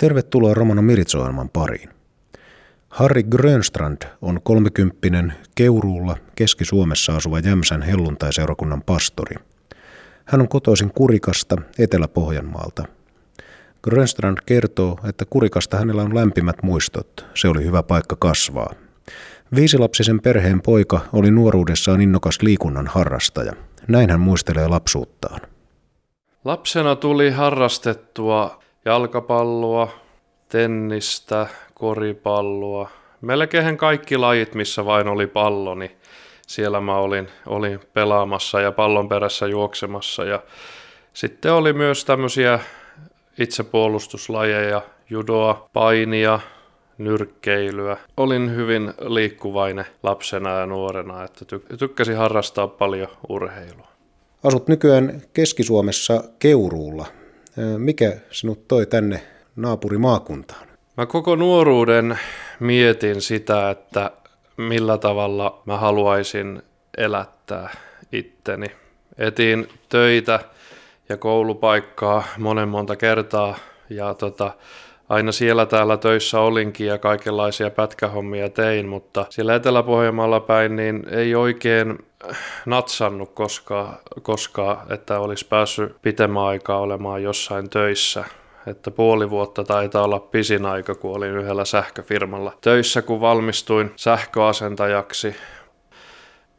Tervetuloa Romano Miritsoelman pariin. Harri Grönstrand on kolmekymppinen Keuruulla Keski-Suomessa asuva Jämsän helluntaiseurakunnan pastori. Hän on kotoisin Kurikasta, Etelä-Pohjanmaalta. Grönstrand kertoo, että Kurikasta hänellä on lämpimät muistot. Se oli hyvä paikka kasvaa. Viisilapsisen perheen poika oli nuoruudessaan innokas liikunnan harrastaja. Näin hän muistelee lapsuuttaan. Lapsena tuli harrastettua jalkapalloa, tennistä, koripalloa. Melkein kaikki lajit, missä vain oli pallo, niin siellä mä olin, olin pelaamassa ja pallon perässä juoksemassa. Ja sitten oli myös tämmöisiä itsepuolustuslajeja, judoa, painia, nyrkkeilyä. Olin hyvin liikkuvainen lapsena ja nuorena, että tykkäsin harrastaa paljon urheilua. Asut nykyään Keski-Suomessa Keuruulla. Mikä sinut toi tänne naapurimaakuntaan? Mä koko nuoruuden mietin sitä, että millä tavalla mä haluaisin elättää itteni. Etin töitä ja koulupaikkaa monen monta kertaa ja tota, aina siellä täällä töissä olinkin ja kaikenlaisia pätkähommia tein, mutta siellä Etelä-Pohjanmaalla päin niin ei oikein natsannut koskaan, koska että olisi päässyt pitemmän aikaa olemaan jossain töissä. Että puoli vuotta taitaa olla pisin aika, kun olin yhdellä sähköfirmalla töissä, kun valmistuin sähköasentajaksi.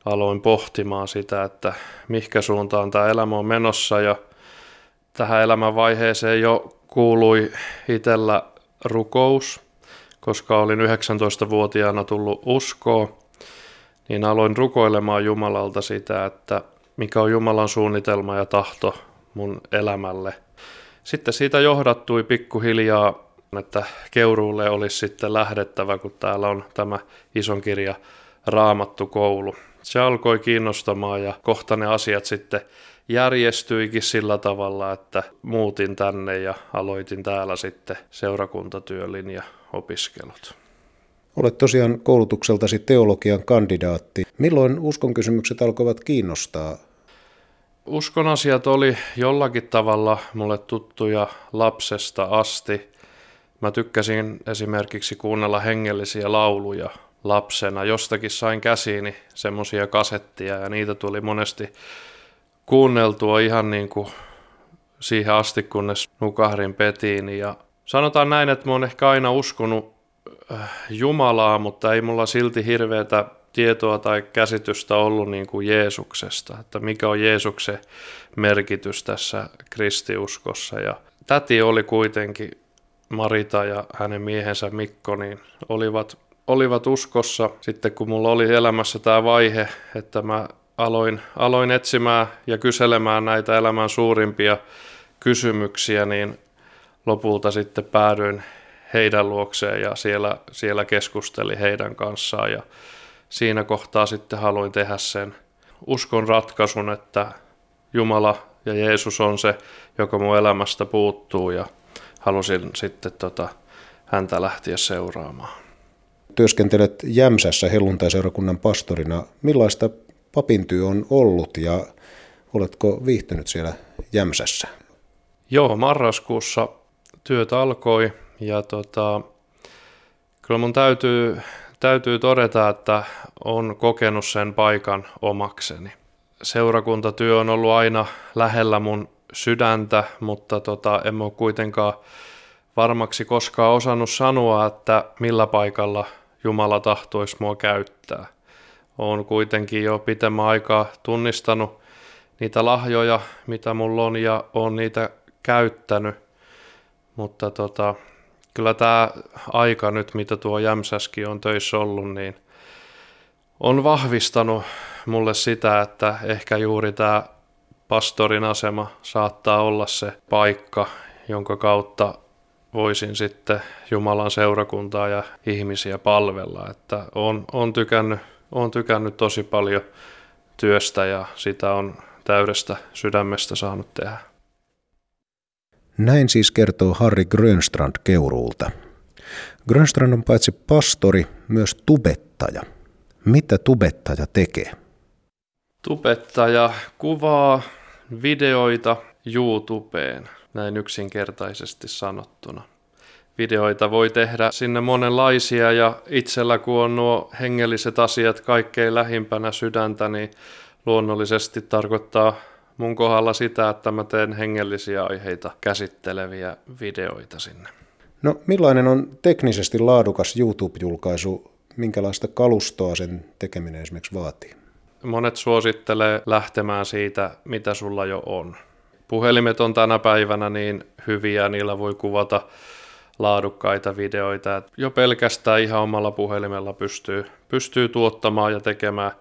Aloin pohtimaan sitä, että mihinkä suuntaan tämä elämä on menossa ja tähän elämänvaiheeseen jo kuului itsellä rukous, koska olin 19-vuotiaana tullut uskoa, niin aloin rukoilemaan Jumalalta sitä, että mikä on Jumalan suunnitelma ja tahto mun elämälle. Sitten siitä johdattui pikkuhiljaa, että Keuruulle olisi sitten lähdettävä, kun täällä on tämä ison kirja Raamattu koulu. Se alkoi kiinnostamaan ja kohta ne asiat sitten järjestyikin sillä tavalla, että muutin tänne ja aloitin täällä sitten seurakuntatyölin ja opiskelut. Olet tosiaan koulutukseltasi teologian kandidaatti. Milloin uskon kysymykset alkoivat kiinnostaa? Uskon asiat oli jollakin tavalla mulle tuttuja lapsesta asti. Mä tykkäsin esimerkiksi kuunnella hengellisiä lauluja lapsena. Jostakin sain käsiini semmoisia kasettia ja niitä tuli monesti kuunneltua ihan niin kuin siihen asti, kunnes nukahdin petiin. Ja sanotaan näin, että mä oon ehkä aina uskonut Jumalaa, mutta ei mulla silti hirveätä tietoa tai käsitystä ollut niin kuin Jeesuksesta, että mikä on Jeesuksen merkitys tässä kristiuskossa. Ja täti oli kuitenkin, Marita ja hänen miehensä Mikko, niin olivat, olivat uskossa. Sitten kun mulla oli elämässä tämä vaihe, että mä aloin, aloin etsimään ja kyselemään näitä elämän suurimpia kysymyksiä, niin lopulta sitten päädyin heidän luokseen ja siellä, siellä keskusteli heidän kanssaan ja siinä kohtaa sitten haluin tehdä sen uskon ratkaisun, että Jumala ja Jeesus on se, joka mun elämästä puuttuu ja halusin sitten tota, häntä lähteä seuraamaan. Työskentelet Jämsässä helluntaiseurakunnan pastorina. Millaista papintyö on ollut ja oletko viihtynyt siellä Jämsässä? Joo, marraskuussa työt alkoi ja tota, kyllä mun täytyy, täytyy todeta, että on kokenut sen paikan omakseni. Seurakuntatyö on ollut aina lähellä mun sydäntä, mutta tota, en ole kuitenkaan varmaksi koskaan osannut sanoa, että millä paikalla Jumala tahtoisi mua käyttää – olen kuitenkin jo pitemmän aikaa tunnistanut niitä lahjoja, mitä mulla on ja on niitä käyttänyt. Mutta tota, kyllä tämä aika nyt, mitä tuo Jämsäski on töissä ollut, niin on vahvistanut mulle sitä, että ehkä juuri tämä pastorin asema saattaa olla se paikka, jonka kautta voisin sitten Jumalan seurakuntaa ja ihmisiä palvella. Että on, on tykännyt olen tykännyt tosi paljon työstä ja sitä on täydestä sydämestä saanut tehdä. Näin siis kertoo Harri Grönstrand Keuruulta. Grönstrand on paitsi pastori, myös tubettaja. Mitä tubettaja tekee? Tubettaja kuvaa videoita YouTubeen, näin yksinkertaisesti sanottuna. videoita voi tehdä sinne monenlaisia ja itsellä kun on nuo hengelliset asiat kaikkein lähimpänä sydäntä, niin luonnollisesti tarkoittaa mun kohdalla sitä, että mä teen hengellisiä aiheita käsitteleviä videoita sinne. No millainen on teknisesti laadukas YouTube-julkaisu? Minkälaista kalustoa sen tekeminen esimerkiksi vaatii? Monet suosittelee lähtemään siitä, mitä sulla jo on. Puhelimet on tänä päivänä niin hyviä, niillä voi kuvata laadukkaita videoita. Jo pelkästään ihan omalla puhelimella pystyy, pystyy tuottamaan ja tekemään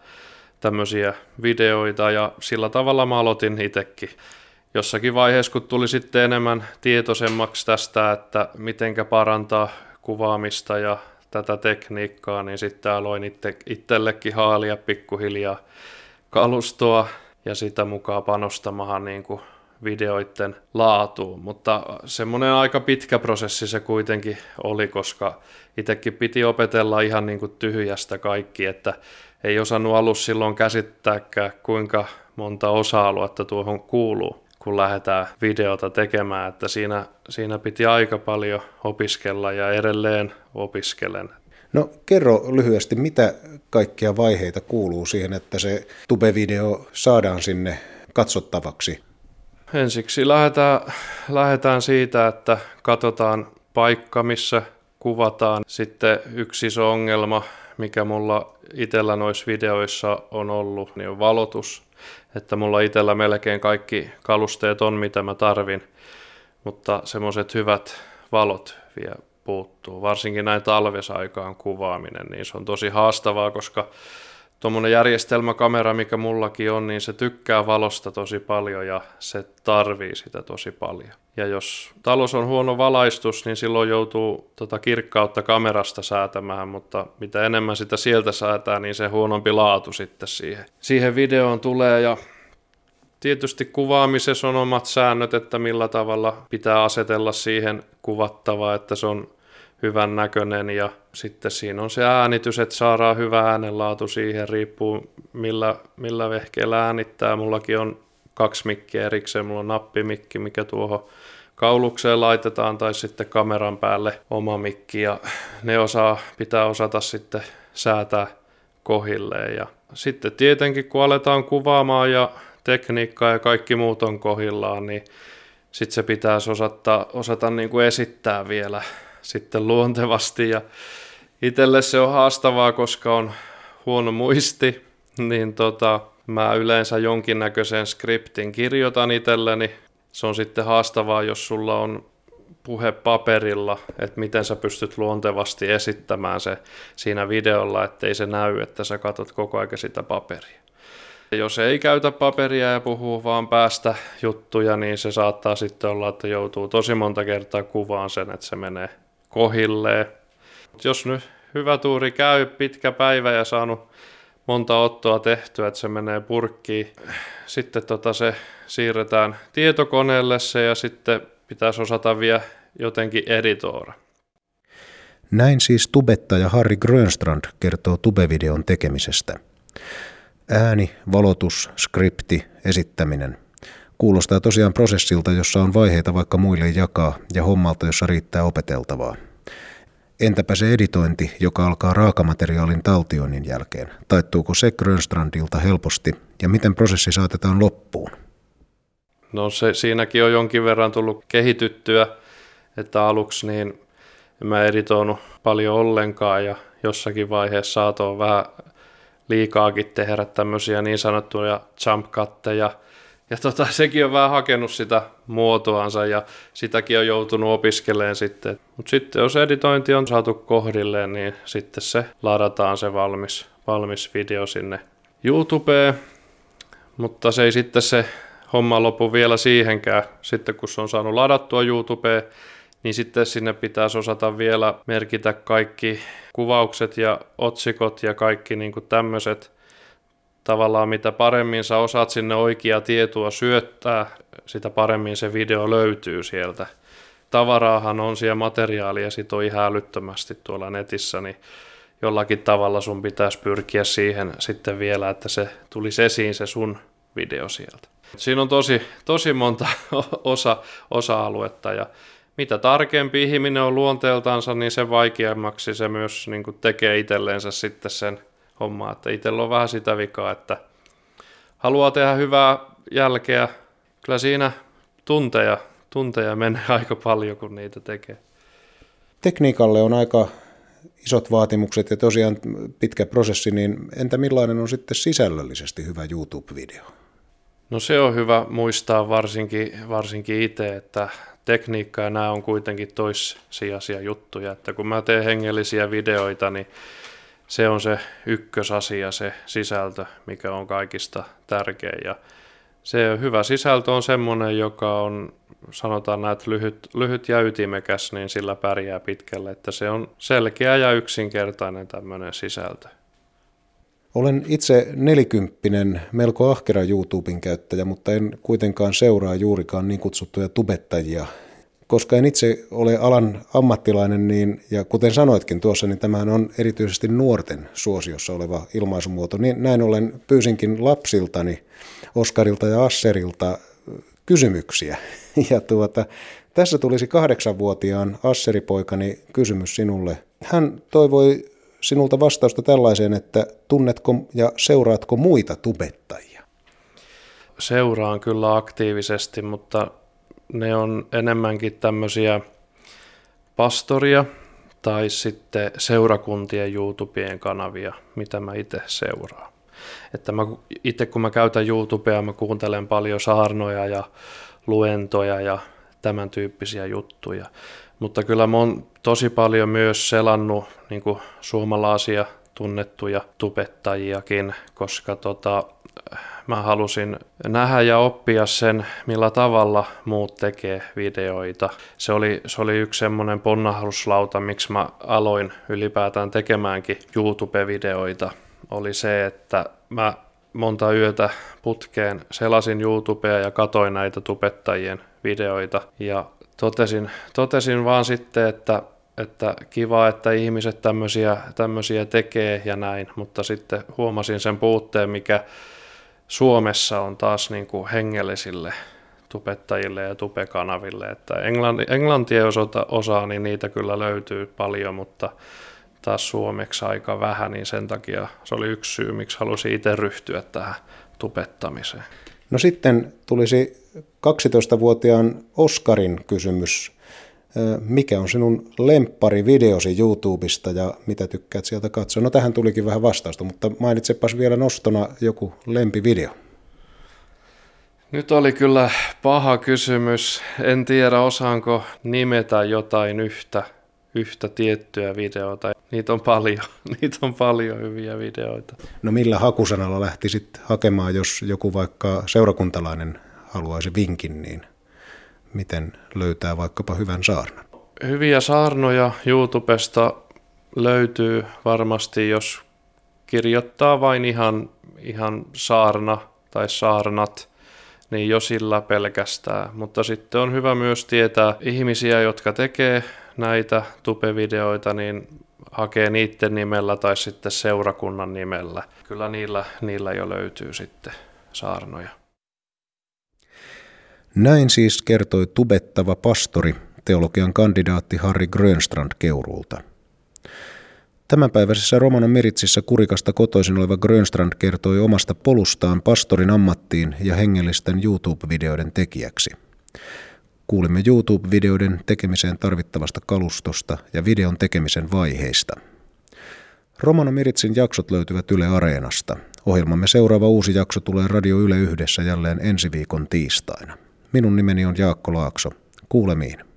tämmöisiä videoita ja sillä tavalla mä aloitin itsekin. Jossakin vaiheessa, kun tuli sitten enemmän tietoisemmaksi tästä, että mitenkä parantaa kuvaamista ja tätä tekniikkaa, niin sitten aloin itse, itsellekin haalia pikkuhiljaa kalustoa ja sitä mukaan panostamaan niin kuin videoiden laatuun, mutta semmoinen aika pitkä prosessi se kuitenkin oli, koska itsekin piti opetella ihan niin kuin tyhjästä kaikki, että ei osannut alussa silloin käsittääkään, kuinka monta osa-aluetta tuohon kuuluu, kun lähdetään videota tekemään, että siinä, siinä piti aika paljon opiskella ja edelleen opiskelen. No kerro lyhyesti, mitä kaikkia vaiheita kuuluu siihen, että se tube-video saadaan sinne katsottavaksi? Ensiksi lähdetään, lähdetään siitä, että katsotaan paikka, missä kuvataan. Sitten yksi iso ongelma, mikä mulla itsellä noissa videoissa on ollut, niin on valotus. Että mulla itsellä melkein kaikki kalusteet on, mitä mä tarvin, mutta semmoiset hyvät valot vielä puuttuu. Varsinkin näin talvesaikaan kuvaaminen, niin se on tosi haastavaa, koska tuommoinen järjestelmäkamera, mikä mullakin on, niin se tykkää valosta tosi paljon ja se tarvii sitä tosi paljon. Ja jos talous on huono valaistus, niin silloin joutuu tota kirkkautta kamerasta säätämään, mutta mitä enemmän sitä sieltä säätää, niin se huonompi laatu sitten siihen, siihen videoon tulee. Ja Tietysti kuvaamisessa on omat säännöt, että millä tavalla pitää asetella siihen kuvattavaa, että se on hyvän näköinen ja sitten siinä on se äänitys, että saadaan hyvä äänenlaatu siihen, riippuu millä, millä vehkeellä äänittää. Mullakin on kaksi mikkiä erikseen, mulla on nappimikki, mikä tuohon kaulukseen laitetaan tai sitten kameran päälle oma mikki ja ne osaa, pitää osata sitten säätää kohilleen ja sitten tietenkin kun aletaan kuvaamaan ja tekniikka ja kaikki muut on kohillaan, niin sitten se pitäisi osata, osata niin kuin esittää vielä sitten luontevasti ja itselle se on haastavaa, koska on huono muisti, niin tota, mä yleensä jonkinnäköisen skriptin kirjoitan itselleni. Se on sitten haastavaa, jos sulla on puhe paperilla, että miten sä pystyt luontevasti esittämään se siinä videolla, ettei se näy, että sä katsot koko ajan sitä paperia. Jos ei käytä paperia ja puhuu vaan päästä juttuja, niin se saattaa sitten olla, että joutuu tosi monta kertaa kuvaan sen, että se menee kohilleen. Jos nyt hyvä tuuri käy, pitkä päivä ja saanut monta ottoa tehtyä, että se menee purkkiin. Sitten tota se siirretään tietokoneelle se ja sitten pitäisi osata vielä jotenkin editoida. Näin siis tubettaja Harry Grönstrand kertoo tubevideon tekemisestä. Ääni, valotus, skripti, esittäminen. Kuulostaa tosiaan prosessilta, jossa on vaiheita vaikka muille jakaa ja hommalta, jossa riittää opeteltavaa. Entäpä se editointi, joka alkaa raakamateriaalin taltioinnin jälkeen? Taittuuko se Grönstrandilta helposti ja miten prosessi saatetaan loppuun? No se, siinäkin on jonkin verran tullut kehityttyä, että aluksi niin en mä editoinut paljon ollenkaan ja jossakin vaiheessa saatoin vähän liikaakin tehdä tämmöisiä niin sanottuja jump cutteja, ja tota, sekin on vähän hakenut sitä muotoansa ja sitäkin on joutunut opiskelemaan sitten. Mutta sitten jos editointi on saatu kohdilleen, niin sitten se ladataan se valmis, valmis video sinne YouTubeen. Mutta se ei sitten se homma lopu vielä siihenkään. Sitten kun se on saanut ladattua YouTubeen, niin sitten sinne pitäisi osata vielä merkitä kaikki kuvaukset ja otsikot ja kaikki niin tämmöiset tavallaan mitä paremmin sä osaat sinne oikeaa tietoa syöttää, sitä paremmin se video löytyy sieltä. Tavaraahan on siellä materiaalia sit on ihan älyttömästi tuolla netissä, niin jollakin tavalla sun pitäisi pyrkiä siihen sitten vielä, että se tulisi esiin se sun video sieltä. Siinä on tosi, tosi monta osa, osa-aluetta ja mitä tarkempi ihminen on luonteeltansa, niin se vaikeammaksi se myös niin tekee itselleensä sitten sen homma. Että itsellä on vähän sitä vikaa, että haluaa tehdä hyvää jälkeä. Kyllä siinä tunteja, tunteja menee aika paljon, kun niitä tekee. Tekniikalle on aika isot vaatimukset ja tosiaan pitkä prosessi, niin entä millainen on sitten sisällöllisesti hyvä YouTube-video? No se on hyvä muistaa varsinkin, varsinkin itse, että tekniikka ja nämä on kuitenkin toissijaisia juttuja, että kun mä teen hengellisiä videoita, niin se on se ykkösasia, se sisältö, mikä on kaikista tärkein ja se hyvä sisältö on semmoinen, joka on sanotaan näet lyhyt, lyhyt ja ytimekäs, niin sillä pärjää pitkälle, että se on selkeä ja yksinkertainen tämmöinen sisältö. Olen itse nelikymppinen, melko ahkera YouTuben käyttäjä, mutta en kuitenkaan seuraa juurikaan niin kutsuttuja tubettajia. Koska en itse ole alan ammattilainen, niin, ja kuten sanoitkin tuossa, niin tämähän on erityisesti nuorten suosiossa oleva ilmaisumuoto. Niin näin ollen pyysinkin lapsiltani, Oskarilta ja Asserilta, kysymyksiä. Ja tuota, tässä tulisi kahdeksanvuotiaan Asseripoikani kysymys sinulle. Hän toivoi sinulta vastausta tällaiseen, että tunnetko ja seuraatko muita tubettajia? Seuraan kyllä aktiivisesti, mutta ne on enemmänkin tämmöisiä pastoria tai sitten seurakuntien YouTubeen kanavia, mitä mä itse seuraan. Että mä itse kun mä käytän YouTubea, mä kuuntelen paljon saarnoja ja luentoja ja tämän tyyppisiä juttuja. Mutta kyllä mä oon tosi paljon myös selannut niin suomalaisia tunnettuja tubettajiakin, koska tota, mä halusin nähdä ja oppia sen, millä tavalla muut tekee videoita. Se oli, se oli yksi semmoinen ponnahduslauta, miksi mä aloin ylipäätään tekemäänkin YouTube-videoita. Oli se, että mä monta yötä putkeen selasin YouTubea ja katoin näitä tubettajien videoita ja totesin, totesin vaan sitten, että, että kiva, että ihmiset tämmöisiä, tämmöisiä tekee ja näin, mutta sitten huomasin sen puutteen, mikä Suomessa on taas niin kuin hengellisille tubettajille ja tupekanaville, että englanti, englantia osaa, niin niitä kyllä löytyy paljon, mutta taas suomeksi aika vähän, niin sen takia se oli yksi syy, miksi halusin itse ryhtyä tähän tupettamiseen. No sitten tulisi 12-vuotiaan Oskarin kysymys. Mikä on sinun lemppari videosi YouTubesta ja mitä tykkäät sieltä katsoa? No tähän tulikin vähän vastausta, mutta mainitsepas vielä nostona joku lempivideo. Nyt oli kyllä paha kysymys. En tiedä, osaanko nimetä jotain yhtä yhtä tiettyä videota. Niitä on paljon, niitä on paljon hyviä videoita. No millä hakusanalla lähtisit hakemaan, jos joku vaikka seurakuntalainen haluaisi vinkin, niin miten löytää vaikkapa hyvän saarnan? Hyviä saarnoja YouTubesta löytyy varmasti, jos kirjoittaa vain ihan, ihan saarna tai saarnat, niin jo sillä pelkästään. Mutta sitten on hyvä myös tietää ihmisiä, jotka tekee näitä tupevideoita, niin hakee niiden nimellä tai sitten seurakunnan nimellä. Kyllä niillä, niillä jo löytyy sitten saarnoja. Näin siis kertoi tubettava pastori, teologian kandidaatti Harri Grönstrand Keuruulta. Tämänpäiväisessä Romanon Miritsissä kurikasta kotoisin oleva Grönstrand kertoi omasta polustaan pastorin ammattiin ja hengellisten YouTube-videoiden tekijäksi. Kuulimme YouTube-videoiden tekemiseen tarvittavasta kalustosta ja videon tekemisen vaiheista. Romano Miritsin jaksot löytyvät Yle Areenasta. Ohjelmamme seuraava uusi jakso tulee Radio Yle Yhdessä jälleen ensi viikon tiistaina. Minun nimeni on Jaakko Laakso. Kuulemiin.